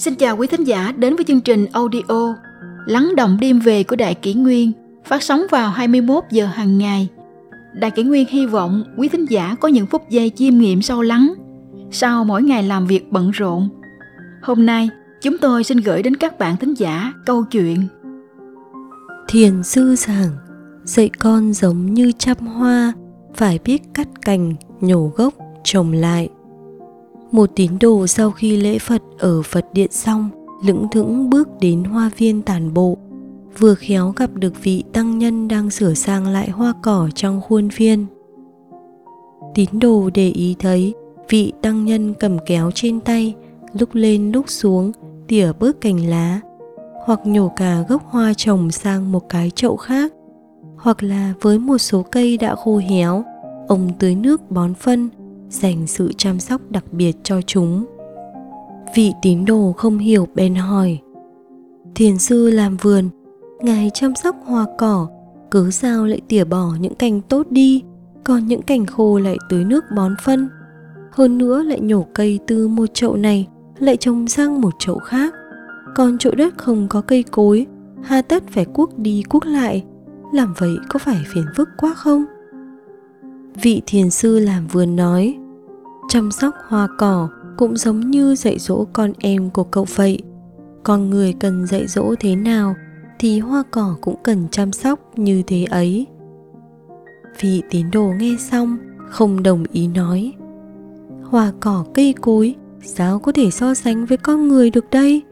Xin chào quý thính giả đến với chương trình audio Lắng động đêm về của Đại Kỷ Nguyên phát sóng vào 21 giờ hàng ngày. Đại Kỷ Nguyên hy vọng quý thính giả có những phút giây chiêm nghiệm sâu lắng sau mỗi ngày làm việc bận rộn. Hôm nay, chúng tôi xin gửi đến các bạn thính giả câu chuyện Thiền sư giảng dạy con giống như chăm hoa phải biết cắt cành nhổ gốc trồng lại một tín đồ sau khi lễ phật ở phật điện xong, lững thững bước đến hoa viên tản bộ. Vừa khéo gặp được vị tăng nhân đang sửa sang lại hoa cỏ trong khuôn viên. Tín đồ để ý thấy, vị tăng nhân cầm kéo trên tay, lúc lên lúc xuống, tỉa bớt cành lá, hoặc nhổ cả gốc hoa trồng sang một cái chậu khác, hoặc là với một số cây đã khô héo, ông tưới nước bón phân dành sự chăm sóc đặc biệt cho chúng. Vị tín đồ không hiểu bèn hỏi, thiền sư làm vườn, ngài chăm sóc hoa cỏ cứ sao lại tỉa bỏ những cành tốt đi, còn những cành khô lại tưới nước bón phân? Hơn nữa lại nhổ cây từ một chậu này, lại trồng sang một chậu khác. Còn chỗ đất không có cây cối, hà tất phải cuốc đi cuốc lại, làm vậy có phải phiền phức quá không? Vị thiền sư làm vườn nói. Chăm sóc hoa cỏ cũng giống như dạy dỗ con em của cậu vậy. Con người cần dạy dỗ thế nào thì hoa cỏ cũng cần chăm sóc như thế ấy. Vị tín đồ nghe xong không đồng ý nói. Hoa cỏ cây cối, sao có thể so sánh với con người được đây?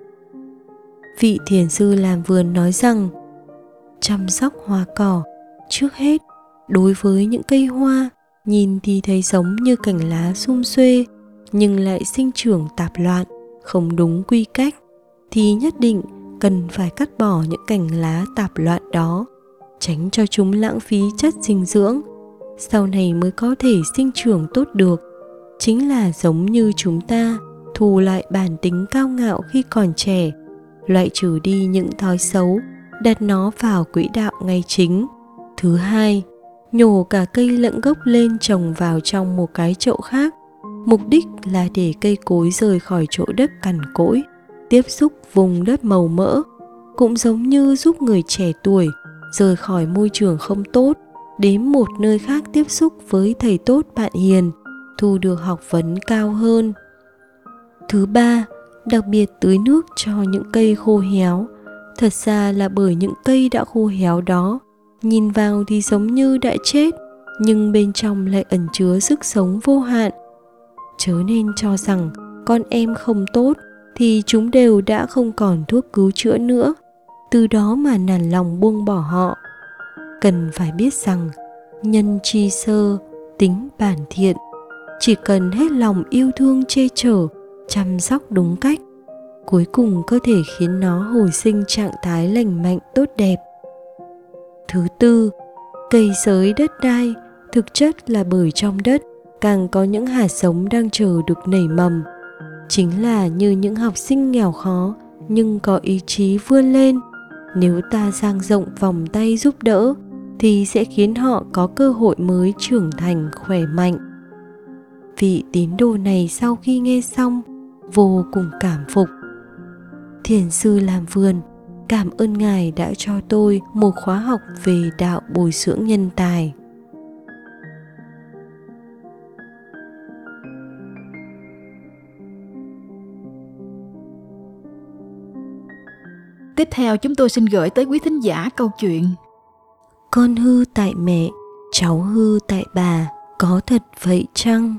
Vị thiền sư làm vườn nói rằng, chăm sóc hoa cỏ trước hết đối với những cây hoa, nhìn thì thấy giống như cành lá xum xuê, nhưng lại sinh trưởng tạp loạn, không đúng quy cách, thì nhất định cần phải cắt bỏ những cành lá tạp loạn đó, tránh cho chúng lãng phí chất dinh dưỡng. Sau này mới có thể sinh trưởng tốt được. Chính là giống như chúng ta thù lại bản tính cao ngạo khi còn trẻ, loại trừ đi những thói xấu, đặt nó vào quỹ đạo ngay chính. Thứ hai nhổ cả cây lẫn gốc lên trồng vào trong một cái chậu khác. Mục đích là để cây cối rời khỏi chỗ đất cằn cỗi, tiếp xúc vùng đất màu mỡ, cũng giống như giúp người trẻ tuổi rời khỏi môi trường không tốt, đến một nơi khác tiếp xúc với thầy tốt bạn hiền, thu được học vấn cao hơn. Thứ ba, đặc biệt tưới nước cho những cây khô héo. Thật ra là bởi những cây đã khô héo đó nhìn vào thì giống như đã chết, nhưng bên trong lại ẩn chứa sức sống vô hạn. Chớ nên cho rằng con em không tốt thì chúng đều đã không còn thuốc cứu chữa nữa, từ đó mà nản lòng buông bỏ họ. Cần phải biết rằng, nhân chi sơ, tính bản thiện, chỉ cần hết lòng yêu thương che chở, chăm sóc đúng cách, cuối cùng có thể khiến nó hồi sinh trạng thái lành mạnh tốt đẹp thứ tư, cây sới đất đai thực chất là bởi trong đất càng có những hạt giống đang chờ được nảy mầm. Chính là như những học sinh nghèo khó nhưng có ý chí vươn lên, nếu ta dang rộng vòng tay giúp đỡ thì sẽ khiến họ có cơ hội mới trưởng thành khỏe mạnh. Vị tín đồ này sau khi nghe xong vô cùng cảm phục. Thiền sư làm vườn cảm ơn ngài đã cho tôi một khóa học về đạo bồi dưỡng nhân tài Tiếp theo chúng tôi xin gửi tới quý thính giả câu chuyện Con hư tại mẹ, cháu hư tại bà, có thật vậy chăng?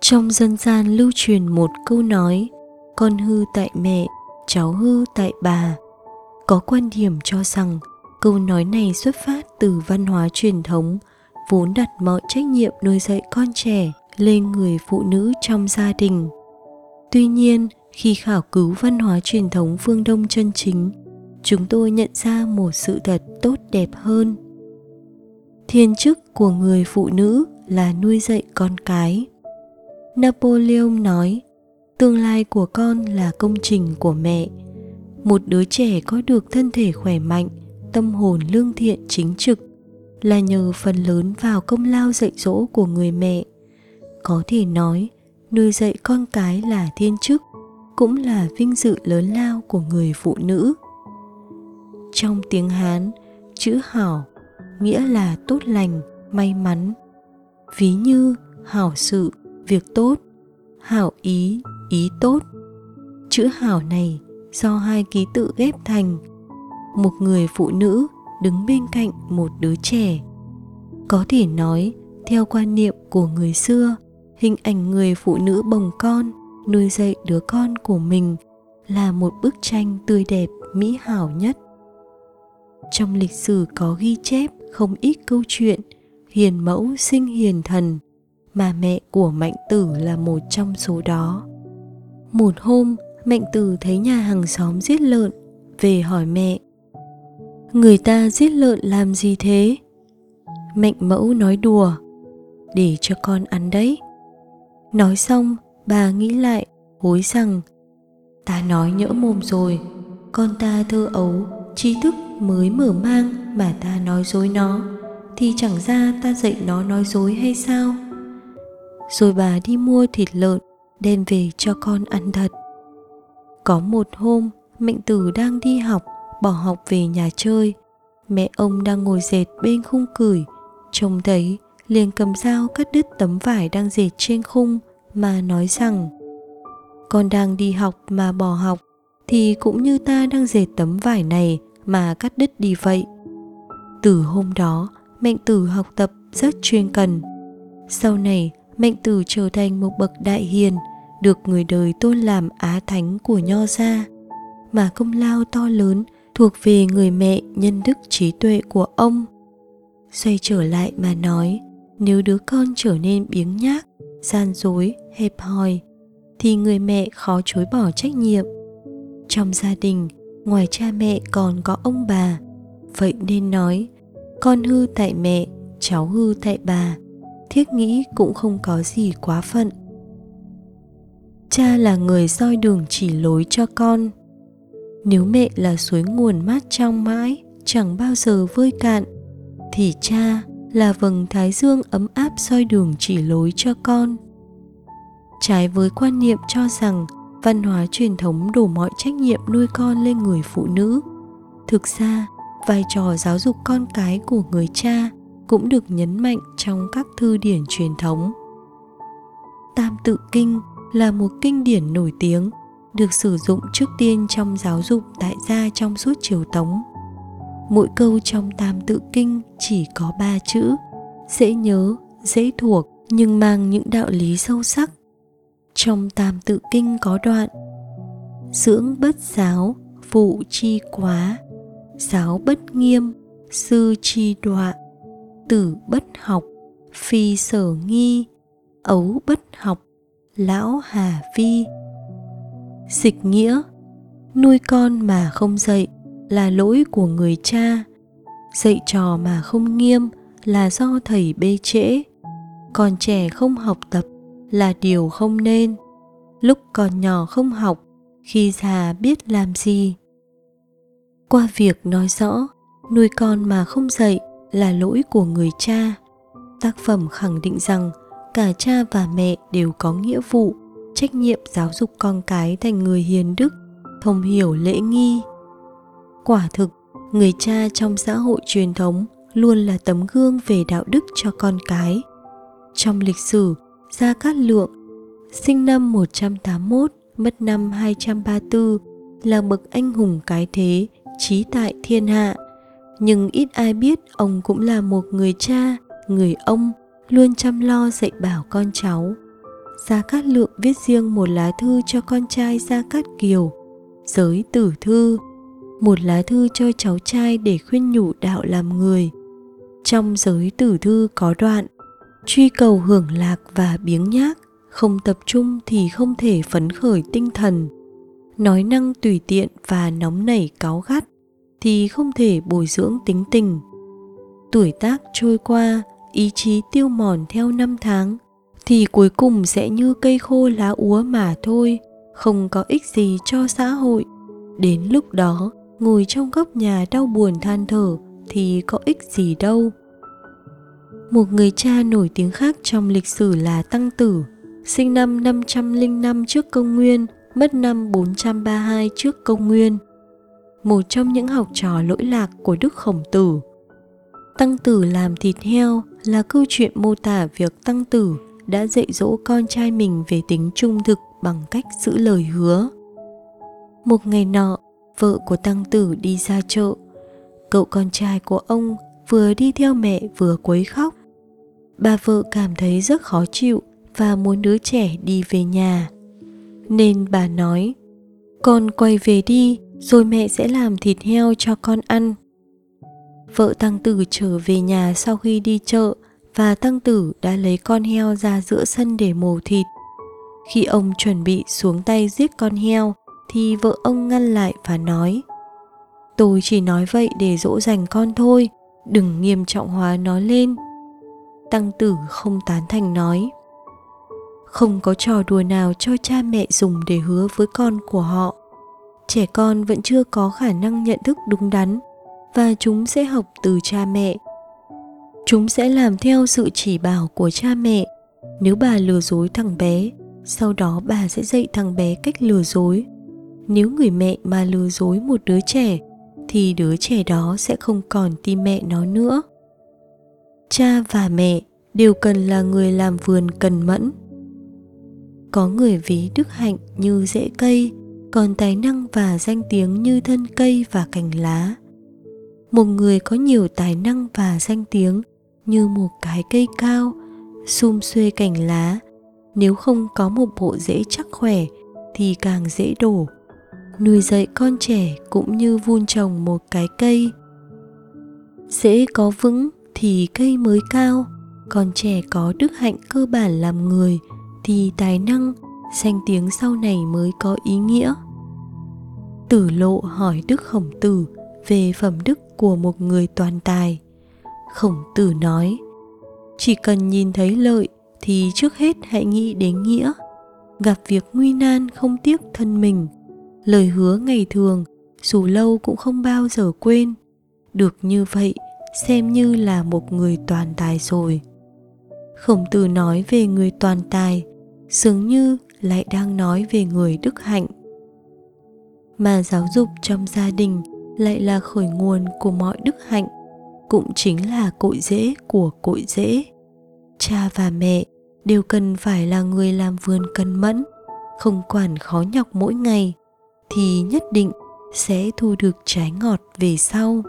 Trong dân gian lưu truyền một câu nói Con hư tại mẹ, cháu hư tại bà. Có quan điểm cho rằng, câu nói này xuất phát từ văn hóa truyền thống, vốn đặt mọi trách nhiệm nuôi dạy con trẻ lên người phụ nữ trong gia đình. Tuy nhiên, khi khảo cứu văn hóa truyền thống phương đông chân chính, chúng tôi nhận ra một sự thật tốt đẹp hơn. Thiên chức của người phụ nữ là nuôi dạy con cái. Napoleon nói tương lai của con là công trình của mẹ. Một đứa trẻ có được thân thể khỏe mạnh, tâm hồn lương thiện chính trực là nhờ phần lớn vào công lao dạy dỗ của người mẹ. Có thể nói, nuôi dạy con cái là thiên chức, cũng là vinh dự lớn lao của người phụ nữ. Trong tiếng hán, chữ hảo nghĩa là tốt lành, may mắn. Ví như, hảo sự, việc tốt, hảo ý ý tốt. Chữ hảo này do hai ký tự ghép thành. Một người phụ nữ đứng bên cạnh một đứa trẻ. Có thể nói, theo quan niệm của người xưa, hình ảnh người phụ nữ bồng con, nuôi dạy đứa con của mình là một bức tranh tươi đẹp, mỹ hảo nhất. Trong lịch sử có ghi chép không ít câu chuyện hiền mẫu sinh hiền thần mà mẹ của mạnh tử là một trong số đó một hôm, mạnh tử thấy nhà hàng xóm giết lợn, về hỏi mẹ, người ta giết lợn làm gì thế? Mạnh mẫu nói đùa, để cho con ăn đấy. Nói xong, bà nghĩ lại, hối rằng, ta nói nhỡ mồm rồi, con ta thơ ấu trí thức mới mở mang mà ta nói dối nó, thì chẳng ra ta dạy nó nói dối hay sao? Rồi bà đi mua thịt lợn đem về cho con ăn thật. Có một hôm, mạnh tử đang đi học, bỏ học về nhà chơi. Mẹ ông đang ngồi dệt bên khung cửi, trông thấy liền cầm dao cắt đứt tấm vải đang dệt trên khung, mà nói rằng, con đang đi học mà bỏ học, thì cũng như ta đang dệt tấm vải này mà cắt đứt đi vậy. Từ hôm đó, mạnh tử học tập rất chuyên cần. Sau này Mệnh tử trở thành một bậc đại hiền, được người đời tôn làm á thánh của nho gia. Mà công lao to lớn thuộc về người mẹ nhân đức trí tuệ của ông. Xoay trở lại mà nói, nếu đứa con trở nên biếng nhác, gian dối, hẹp hòi, thì người mẹ khó chối bỏ trách nhiệm. Trong gia đình, ngoài cha mẹ còn có ông bà. Vậy nên nói, con hư tại mẹ, cháu hư tại bà thiết nghĩ cũng không có gì quá phận. Cha là người soi đường chỉ lối cho con. Nếu mẹ là suối nguồn mát trong mãi, chẳng bao giờ vơi cạn, thì cha là vầng thái dương ấm áp soi đường chỉ lối cho con. Trái với quan niệm cho rằng văn hóa truyền thống đổ mọi trách nhiệm nuôi con lên người phụ nữ, thực ra vai trò giáo dục con cái của người cha cũng được nhấn mạnh trong các thư điển truyền thống. Tam tự kinh là một kinh điển nổi tiếng, được sử dụng trước tiên trong giáo dục tại gia trong suốt triều tống. Mỗi câu trong tam tự kinh chỉ có ba chữ, dễ nhớ, dễ thuộc nhưng mang những đạo lý sâu sắc. Trong tam tự kinh có đoạn, dưỡng bất giáo, phụ chi quá, giáo bất nghiêm, sư chi đọa tử bất học, phi sở nghi, ấu bất học, lão hà vi. Dịch nghĩa, nuôi con mà không dạy là lỗi của người cha, dạy trò mà không nghiêm là do thầy bê trễ. Còn trẻ không học tập là điều không nên. Lúc còn nhỏ không học, khi già biết làm gì? Qua việc nói rõ, nuôi con mà không dạy là lỗi của người cha. Tác phẩm khẳng định rằng cả cha và mẹ đều có nghĩa vụ, trách nhiệm giáo dục con cái thành người hiền đức, thông hiểu lễ nghi. Quả thực, người cha trong xã hội truyền thống luôn là tấm gương về đạo đức cho con cái. Trong lịch sử, Gia Cát Lượng, sinh năm 181 mất năm 234 là bậc anh hùng cái thế, trí tại thiên hạ nhưng ít ai biết ông cũng là một người cha, người ông, luôn chăm lo dạy bảo con cháu. Gia cát lượng viết riêng một lá thư cho con trai gia cát kiều. Giới tử thư, một lá thư cho cháu trai để khuyên nhủ đạo làm người. Trong giới tử thư có đoạn, truy cầu hưởng lạc và biếng nhác, không tập trung thì không thể phấn khởi tinh thần. Nói năng tùy tiện và nóng nảy cáu gắt thì không thể bồi dưỡng tính tình. Tuổi tác trôi qua ý chí tiêu mòn theo năm tháng thì cuối cùng sẽ như cây khô lá úa mà thôi không có ích gì cho xã hội. Đến lúc đó ngồi trong góc nhà đau buồn than thở thì có ích gì đâu. Một người cha nổi tiếng khác trong lịch sử là Tăng Tử, sinh năm 505 trước công nguyên, mất năm 432 trước công nguyên. Một trong những học trò lỗi lạc của Đức Khổng Tử. Tăng Tử làm thịt heo là câu chuyện mô tả việc Tăng Tử đã dạy dỗ con trai mình về tính trung thực bằng cách giữ lời hứa. Một ngày nọ, vợ của Tăng Tử đi ra chợ. Cậu con trai của ông vừa đi theo mẹ vừa quấy khóc. Bà vợ cảm thấy rất khó chịu và muốn đứa trẻ đi về nhà. Nên bà nói, con quay về đi rồi mẹ sẽ làm thịt heo cho con ăn. Vợ Tăng Tử trở về nhà sau khi đi chợ và Tăng Tử đã lấy con heo ra giữa sân để mổ thịt. Khi ông chuẩn bị xuống tay giết con heo thì vợ ông ngăn lại và nói Tôi chỉ nói vậy để dỗ dành con thôi, đừng nghiêm trọng hóa nó lên. Tăng tử không tán thành nói Không có trò đùa nào cho cha mẹ dùng để hứa với con của họ. Trẻ con vẫn chưa có khả năng nhận thức đúng đắn và chúng sẽ học từ cha mẹ. Chúng sẽ làm theo sự chỉ bảo của cha mẹ. Nếu bà lừa dối thằng bé, sau đó bà sẽ dạy thằng bé cách lừa dối. Nếu người mẹ mà lừa dối một đứa trẻ thì đứa trẻ đó sẽ không còn tin mẹ nó nữa cha và mẹ đều cần là người làm vườn cần mẫn có người ví đức hạnh như rễ cây còn tài năng và danh tiếng như thân cây và cành lá. Một người có nhiều tài năng và danh tiếng như một cái cây cao xum xuê cành lá, nếu không có một bộ rễ chắc khỏe thì càng dễ đổ. Nuôi dạy con trẻ cũng như vun trồng một cái cây. Rễ có vững thì cây mới cao, còn trẻ có đức hạnh cơ bản làm người thì tài năng danh tiếng sau này mới có ý nghĩa. Tử lộ hỏi đức khổng tử về phẩm đức của một người toàn tài. Khổng tử nói, chỉ cần nhìn thấy lợi thì trước hết hãy nghĩ đến nghĩa. Gặp việc nguy nan không tiếc thân mình. Lời hứa ngày thường, dù lâu cũng không bao giờ quên. Được như vậy, xem như là một người toàn tài rồi. Khổng tử nói về người toàn tài, dường như lại đang nói về người đức hạnh. Mà giáo dục trong gia đình lại là khởi nguồn của mọi đức hạnh, cũng chính là cội rễ của cội rễ. Cha và mẹ đều cần phải là người làm vườn cân mẫn, không quản khó nhọc mỗi ngày, thì nhất định sẽ thu được trái ngọt về sau.